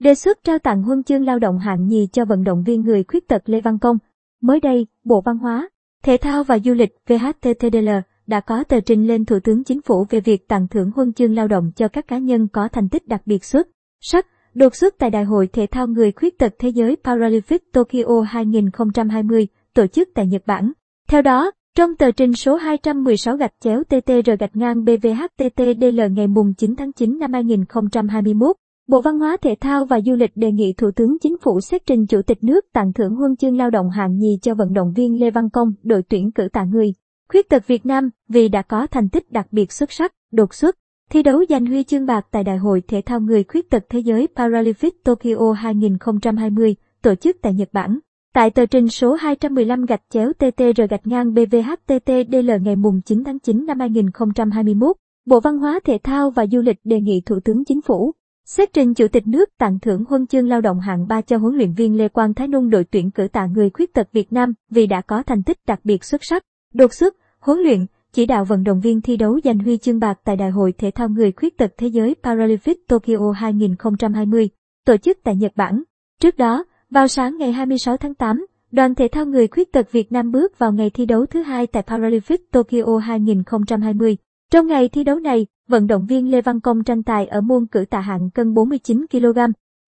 Đề xuất trao tặng huân chương lao động hạng nhì cho vận động viên người khuyết tật Lê Văn Công. Mới đây, Bộ Văn hóa, Thể thao và Du lịch VHTTDL đã có tờ trình lên Thủ tướng Chính phủ về việc tặng thưởng huân chương lao động cho các cá nhân có thành tích đặc biệt xuất sắc, đột xuất tại Đại hội Thể thao Người Khuyết tật Thế giới Paralympic Tokyo 2020 tổ chức tại Nhật Bản. Theo đó, trong tờ trình số 216 gạch chéo TTR gạch ngang BVHTTDL ngày mùng 9 tháng 9 năm 2021, Bộ Văn hóa Thể thao và Du lịch đề nghị Thủ tướng Chính phủ xét trình Chủ tịch nước tặng thưởng huân chương lao động hạng nhì cho vận động viên Lê Văn Công, đội tuyển cử tạ người. Khuyết tật Việt Nam vì đã có thành tích đặc biệt xuất sắc, đột xuất, thi đấu giành huy chương bạc tại Đại hội Thể thao Người Khuyết tật Thế giới Paralympic Tokyo 2020 tổ chức tại Nhật Bản. Tại tờ trình số 215 gạch chéo TTR gạch ngang BVHTTDL ngày mùng 9 tháng 9 năm 2021, Bộ Văn hóa Thể thao và Du lịch đề nghị Thủ tướng Chính phủ xét trình Chủ tịch nước tặng thưởng huân chương lao động hạng 3 cho huấn luyện viên Lê Quang Thái Nung đội tuyển cử tạ người khuyết tật Việt Nam vì đã có thành tích đặc biệt xuất sắc, đột xuất, huấn luyện, chỉ đạo vận động viên thi đấu giành huy chương bạc tại Đại hội Thể thao Người Khuyết tật Thế giới Paralympic Tokyo 2020, tổ chức tại Nhật Bản. Trước đó, vào sáng ngày 26 tháng 8, đoàn thể thao người khuyết tật Việt Nam bước vào ngày thi đấu thứ hai tại Paralympic Tokyo 2020. Trong ngày thi đấu này, vận động viên Lê Văn Công tranh tài ở môn cử tạ hạng cân 49 kg.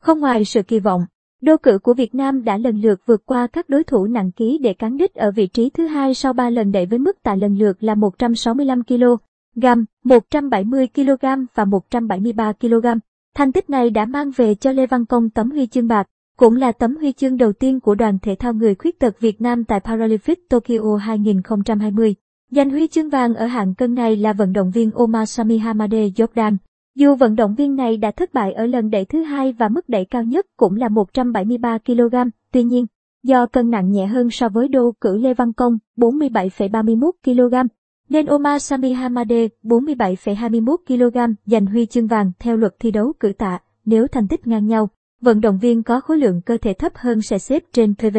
Không ngoài sự kỳ vọng, đô cử của Việt Nam đã lần lượt vượt qua các đối thủ nặng ký để cán đích ở vị trí thứ hai sau 3 lần đẩy với mức tạ lần lượt là 165 kg, 170 kg và 173 kg. Thành tích này đã mang về cho Lê Văn Công tấm huy chương bạc, cũng là tấm huy chương đầu tiên của đoàn thể thao người khuyết tật Việt Nam tại Paralympic Tokyo 2020. Giành huy chương vàng ở hạng cân này là vận động viên Omar Sami Hamade Jordan. Dù vận động viên này đã thất bại ở lần đẩy thứ hai và mức đẩy cao nhất cũng là 173 kg, tuy nhiên, do cân nặng nhẹ hơn so với đô cử Lê Văn Công 47,31 kg, nên Omar Sami Hamade 47,21 kg giành huy chương vàng theo luật thi đấu cử tạ nếu thành tích ngang nhau. Vận động viên có khối lượng cơ thể thấp hơn sẽ xếp trên PV.